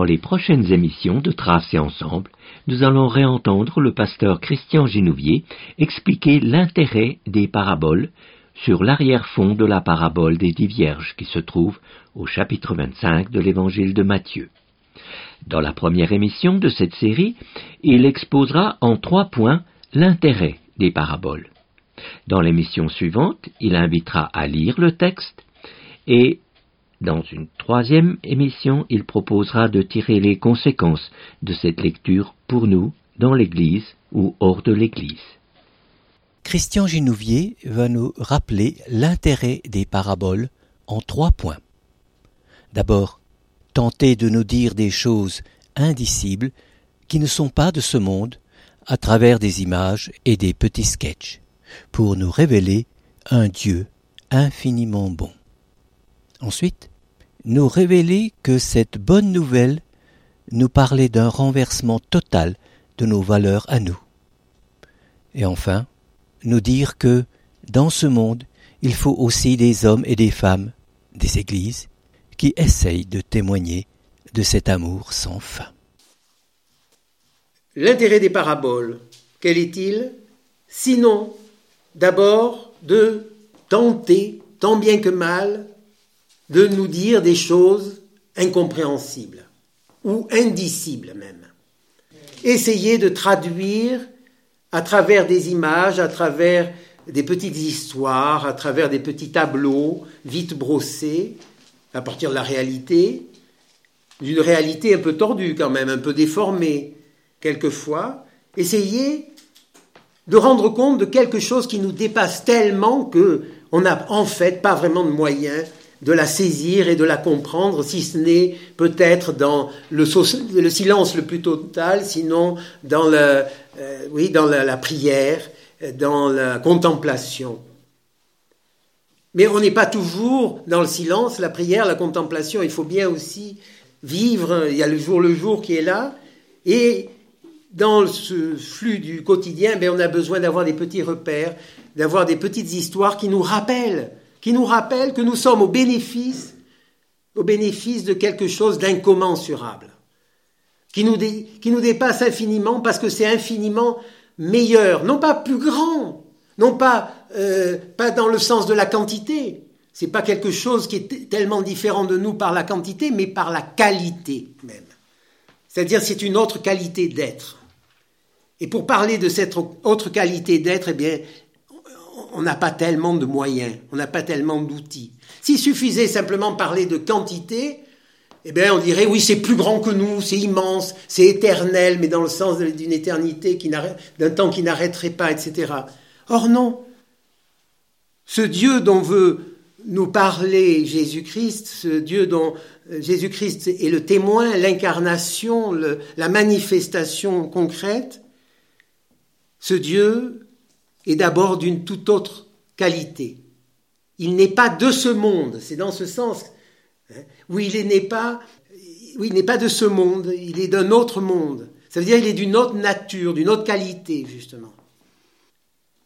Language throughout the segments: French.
Dans les prochaines émissions de Traces Ensemble, nous allons réentendre le pasteur Christian Ginouvier expliquer l'intérêt des paraboles sur l'arrière-fond de la parabole des dix vierges qui se trouve au chapitre 25 de l'évangile de Matthieu. Dans la première émission de cette série, il exposera en trois points l'intérêt des paraboles. Dans l'émission suivante, il invitera à lire le texte et dans une troisième émission, il proposera de tirer les conséquences de cette lecture pour nous dans l'Église ou hors de l'Église. Christian Ginouvier va nous rappeler l'intérêt des paraboles en trois points. D'abord, tenter de nous dire des choses indicibles qui ne sont pas de ce monde à travers des images et des petits sketchs, pour nous révéler un Dieu infiniment bon. Ensuite, nous révéler que cette bonne nouvelle nous parlait d'un renversement total de nos valeurs à nous. Et enfin, nous dire que, dans ce monde, il faut aussi des hommes et des femmes, des églises, qui essayent de témoigner de cet amour sans fin. L'intérêt des paraboles, quel est-il? Sinon, d'abord, de tenter, tant bien que mal, de nous dire des choses incompréhensibles ou indicibles même. Essayer de traduire à travers des images, à travers des petites histoires, à travers des petits tableaux vite brossés, à partir de la réalité, d'une réalité un peu tordue quand même, un peu déformée quelquefois, essayer de rendre compte de quelque chose qui nous dépasse tellement que on n'a en fait pas vraiment de moyens de la saisir et de la comprendre, si ce n'est peut-être dans le, silence le plus total, sinon dans, le, euh, oui, dans la, prière, dans la contemplation. Mais on n'est pas toujours dans le silence, la prière, la contemplation. Il faut bien aussi vivre. Il y a le jour le jour qui est là. Et dans ce flux du quotidien, ben, on a besoin d'avoir des petits repères, d'avoir des petites histoires qui nous rappellent qui nous rappelle que nous sommes au bénéfice, de quelque chose d'incommensurable, qui nous, dépasse infiniment parce que c'est infiniment meilleur, non pas plus grand, non pas, euh, pas dans le sens de la quantité. C'est pas quelque chose qui est tellement différent de nous par la quantité, mais par la qualité même. C'est-à-dire, c'est une autre qualité d'être. Et pour parler de cette autre qualité d'être, eh bien, on n'a pas tellement de moyens, on n'a pas tellement d'outils. S'il suffisait simplement parler de quantité, eh bien, on dirait oui, c'est plus grand que nous, c'est immense, c'est éternel, mais dans le sens d'une éternité d'un temps qui n'arrêterait pas, etc. Or non, ce Dieu dont veut nous parler Jésus-Christ, ce Dieu dont euh, Jésus-Christ est le témoin, l'incarnation, la manifestation concrète, ce Dieu est d'abord d'une toute autre qualité. Il n'est pas de ce monde, c'est dans ce sens hein, où il n'est pas, oui, n'est pas de ce monde, il est d'un autre monde. Ça veut dire qu'il est d'une autre nature, d'une autre qualité, justement.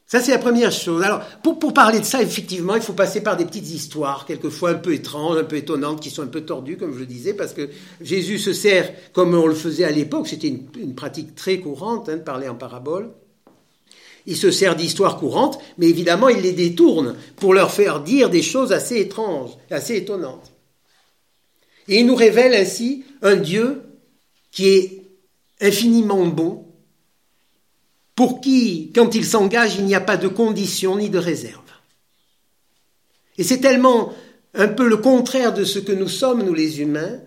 Ça, c'est la première chose. Alors, pour, pour, parler de ça, effectivement, il faut passer par des petites histoires, quelquefois un peu étranges, un peu étonnantes, qui sont un peu tordues, comme je le disais, parce que Jésus se sert, comme on le faisait à l'époque, c'était une, pratique très courante hein, de parler en parabole. Il se sert d'histoires courantes, mais évidemment, il les détourne pour leur faire dire des choses assez étranges, assez étonnantes. Et il nous révèle ainsi un Dieu qui est infiniment bon, pour qui, quand il s'engage, il n'y a pas de condition ni de réserve. Et c'est tellement un peu le contraire de ce que nous sommes, nous les humains,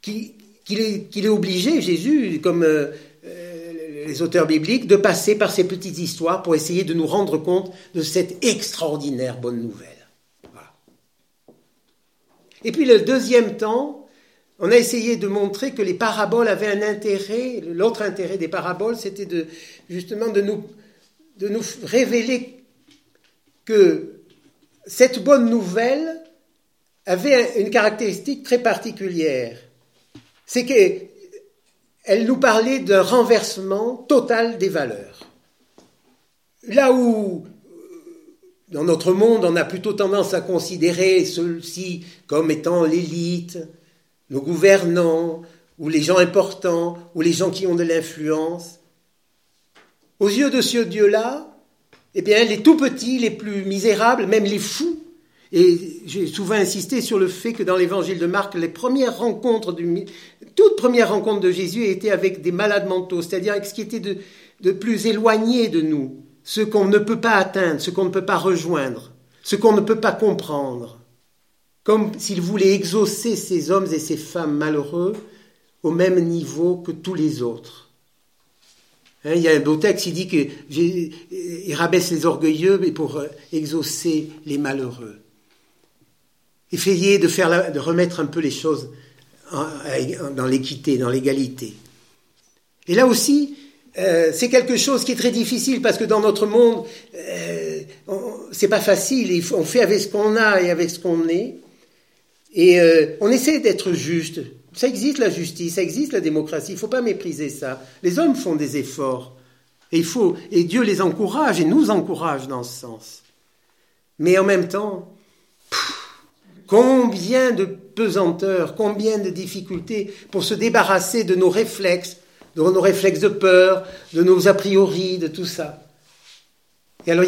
qu'il est, obligé, Jésus, comme euh, les auteurs bibliques, de passer par ces petites histoires pour essayer de nous rendre compte de cette extraordinaire bonne nouvelle. Et puis le deuxième temps, on a essayé de montrer que les paraboles avaient un intérêt. L'autre intérêt des paraboles, c'était de, justement de nous, de nous révéler que cette bonne nouvelle avait une caractéristique très particulière. C'est que elle nous parlait d'un renversement total des valeurs. Là où, dans notre monde, on a plutôt tendance à considérer ceux-ci comme étant l'élite, nos gouvernants, ou les gens importants, ou les gens qui ont de l'influence. Aux yeux de ce Dieu-là, eh bien, les tout petits, les plus misérables, même les fous, et j'ai souvent insisté sur le fait que dans l'évangile de Marc, les premières rencontres, du, toutes premières rencontres de Jésus étaient avec des malades mentaux, c'est-à-dire avec ce qui était de, de plus éloigné de nous, ce qu'on ne peut pas atteindre, ce qu'on ne peut pas rejoindre, ce qu'on ne peut pas comprendre. Comme s'il voulait exaucer ces hommes et ces femmes malheureux au même niveau que tous les autres. Hein, il y a un beau texte qui dit qu'il rabaisse les orgueilleux pour euh, exaucer les malheureux. Essayez de, remettre un peu les choses dans l'équité, dans l'égalité. Et là aussi, euh, c'est quelque chose qui est très difficile parce que dans notre monde, euh, c'est pas facile. on fait avec ce qu'on a et avec ce qu'on est. Et euh, on essaie d'être juste. Ça existe la justice, ça existe la démocratie. Il ne faut pas mépriser ça. Les hommes font des efforts. Et, il faut, et Dieu les encourage et nous encourage dans ce sens. Mais en même temps, Combien de pesanteurs, combien de difficultés pour se débarrasser de nos réflexes, de nos réflexes de peur, de nos a priori, de tout ça. Et alors,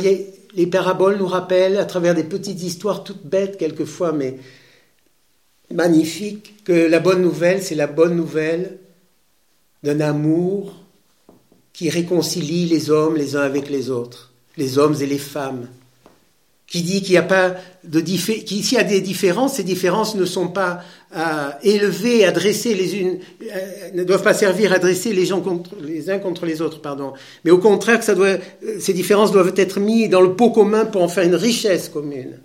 les paraboles nous rappellent, à travers des petites histoires toutes bêtes quelquefois, mais magnifiques, que la bonne nouvelle, c'est la bonne nouvelle d'un amour qui réconcilie les hommes les uns avec les autres, les hommes et les femmes qui dit qu'il n'y a pas de s'il y a des différences, ces différences ne sont pas euh, élevées, adressées les unes, euh, ne doivent pas servir à dresser les gens contre les uns contre les autres, pardon. Mais au contraire, euh, ces différences doivent être mises dans le pot commun pour en faire une richesse commune.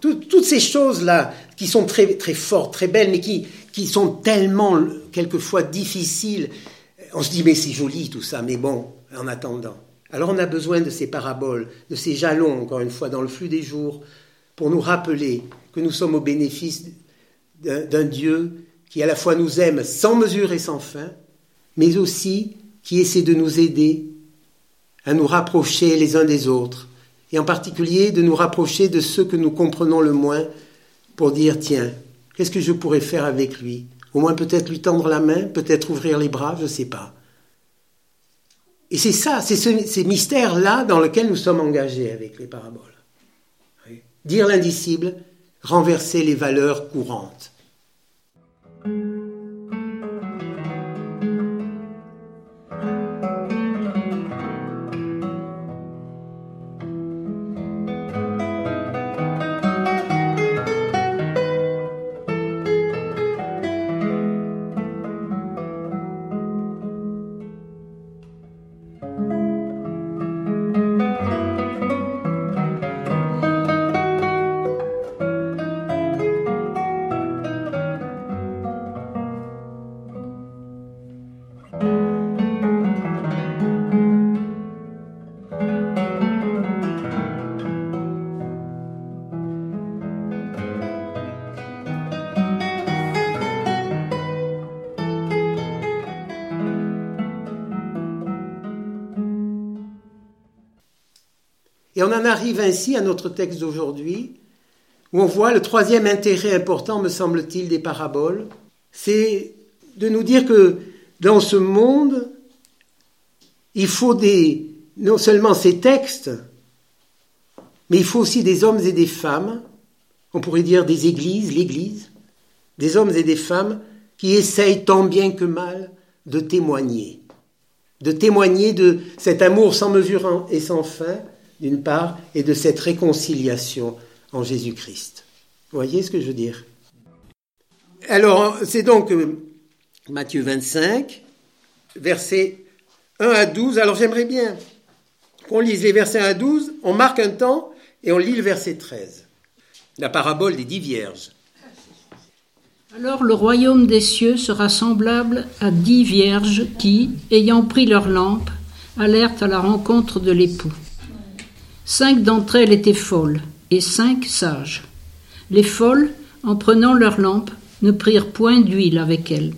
toutes ces choses-là, qui sont très, très fortes, très belles, mais qui, qui sont tellement, quelquefois, difficiles, on se dit, mais c'est joli tout ça, mais bon, en attendant. Alors on a besoin de ces paraboles, de ces jalons, encore une fois, dans le flux des jours, pour nous rappeler que nous sommes au bénéfice d'un Dieu qui à la fois nous aime sans mesure et sans fin, mais aussi qui essaie de nous aider à nous rapprocher les uns des autres, et en particulier de nous rapprocher de ceux que nous comprenons le moins, pour dire, tiens, qu'est-ce que je pourrais faire avec lui? Au moins peut-être lui tendre la main, peut-être ouvrir les bras, je ne sais pas. Et c'est ça, c'est ces mystères-là dans lesquels nous sommes engagés avec les paraboles. Dire l'indicible, renverser les valeurs courantes. Et on en arrive ainsi à notre texte d'aujourd'hui, où on voit le troisième intérêt important, me semble-t-il, des paraboles, c'est de nous dire que dans ce monde, il faut des, non seulement ces textes, mais il faut aussi des hommes et des femmes, on pourrait dire des églises, l'Église, des hommes et des femmes qui essayent tant bien que mal de témoigner, de témoigner de cet amour sans mesure et sans fin, d'une part, et de cette réconciliation en Jésus-Christ. Vous voyez ce que je veux dire? Alors, c'est donc euh, Matthieu 25, versets 1 à 12. Alors, j'aimerais bien qu'on lise les versets 1 à 12, on marque un temps et on lit le verset 13. La parabole des dix vierges. Alors le royaume des cieux sera semblable à dix vierges qui, ayant pris leur lampe, allèrent à la rencontre de l'époux. Cinq d'entre elles étaient folles, et cinq sages. Les folles, en prenant leurs lampes, ne prirent point d'huile avec elles,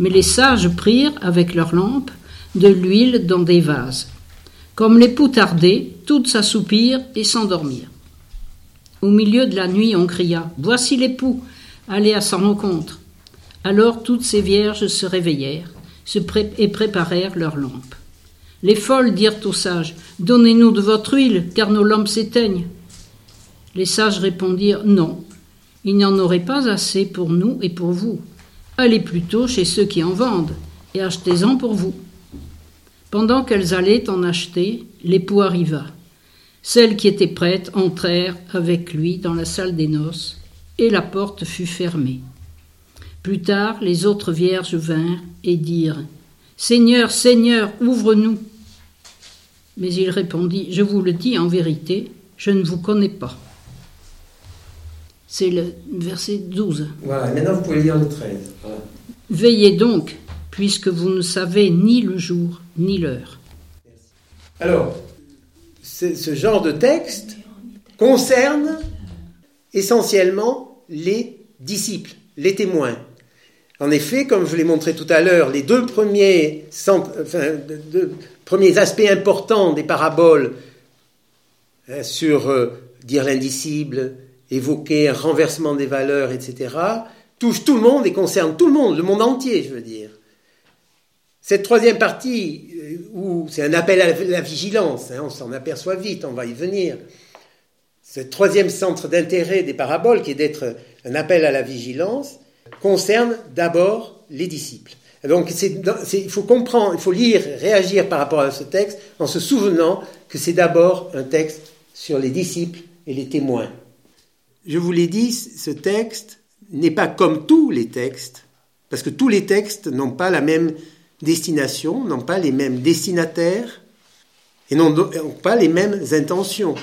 mais les sages prirent, avec leurs lampes, de l'huile dans des vases. Comme l'époux tardait, toutes s'assoupirent et s'endormirent. Au milieu de la nuit, on cria Voici l'époux, aller à sa rencontre. Alors toutes ces vierges se réveillèrent et préparèrent leurs lampes. Les folles dirent aux sages Donnez-nous de votre huile, car nos lampes s'éteignent. Les sages répondirent Non, il n'y en aurait pas assez pour nous et pour vous. Allez plutôt chez ceux qui en vendent, et achetez-en pour vous. Pendant qu'elles allaient en acheter, l'époux arriva. Celles qui étaient prêtes entrèrent avec lui dans la salle des noces, et la porte fut fermée. Plus tard, les autres vierges vinrent et dirent Seigneur, Seigneur, ouvre-nous. Mais il répondit Je vous le dis en vérité, je ne vous connais pas. C'est le verset 12. Voilà, maintenant vous pouvez lire le 13. Veillez donc, puisque vous ne savez ni le jour ni l'heure. Alors, ce genre de texte concerne essentiellement les disciples, les témoins. En effet, comme je l'ai montré tout à l'heure, les deux premiers, aspects importants des paraboles hein, sur euh, dire l'indicible, évoquer un renversement des valeurs, etc., touchent tout le monde et concernent tout le monde, le monde entier, je veux dire. Cette troisième partie, euh, où c'est un appel à la vigilance, hein, on s'en aperçoit vite, on va y venir. Ce troisième centre d'intérêt des paraboles, qui est d'être un appel à la vigilance, concerne d'abord les disciples. Donc il faut comprendre, il faut lire, réagir par rapport à ce texte en se souvenant que c'est d'abord un texte sur les disciples et les témoins. Je vous l'ai dit, ce texte n'est pas comme tous les textes, parce que tous les textes n'ont pas la même destination, n'ont pas les mêmes destinataires et n'ont pas les mêmes intentions.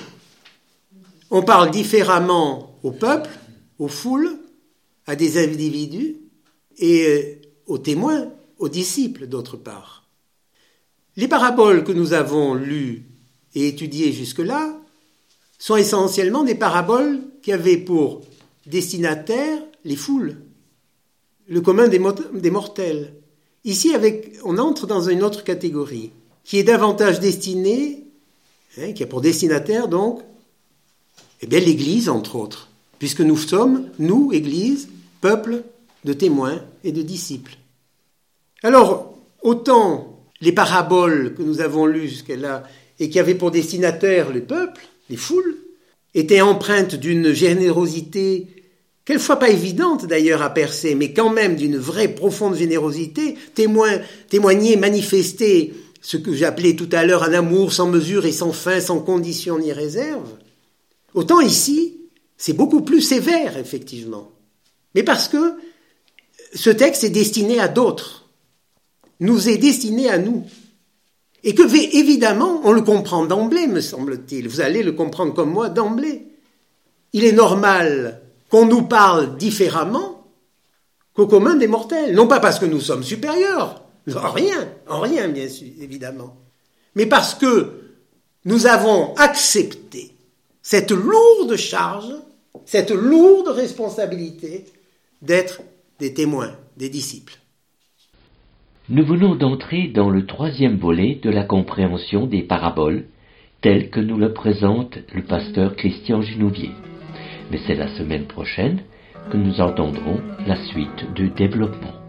On parle différemment au peuple, aux foules, à des individus et euh, aux témoins, aux disciples d'autre part. Les paraboles que nous avons lues et étudiées jusque-là sont essentiellement des paraboles qui avaient pour destinataire les foules, le commun des, mortels. Ici, on entre dans une autre catégorie qui est davantage destinée, hein, qui a pour destinataire donc, eh bien l'Église entre autres, puisque nous sommes, nous, Église, peuple de témoins et de disciples. Alors, autant les paraboles que nous avons lues jusqu'à et qui avaient pour destinataire le peuple, les foules, étaient empreintes d'une générosité, quelquefois pas évidente d'ailleurs à percer, mais quand même d'une vraie profonde générosité, témoin, témoigner, manifester ce que j'appelais tout à l'heure un amour sans mesure et sans fin, sans condition ni réserve. Autant ici, c'est beaucoup plus sévère, effectivement mais parce que ce texte est destiné à d'autres, nous est destiné à nous. Et que, évidemment, on le comprend d'emblée, me semble-t-il. Vous allez le comprendre comme moi d'emblée. Il est normal qu'on nous parle différemment qu'au commun des mortels. Non pas parce que nous sommes supérieurs, en rien, en rien, bien sûr, évidemment. Mais parce que nous avons accepté cette lourde charge, cette lourde responsabilité d'être des témoins, des disciples. Nous venons d'entrer dans le troisième volet de la compréhension des paraboles, tel que nous le présente le pasteur Christian Ginouvier. Mais c'est la semaine prochaine que nous entendrons la suite du développement.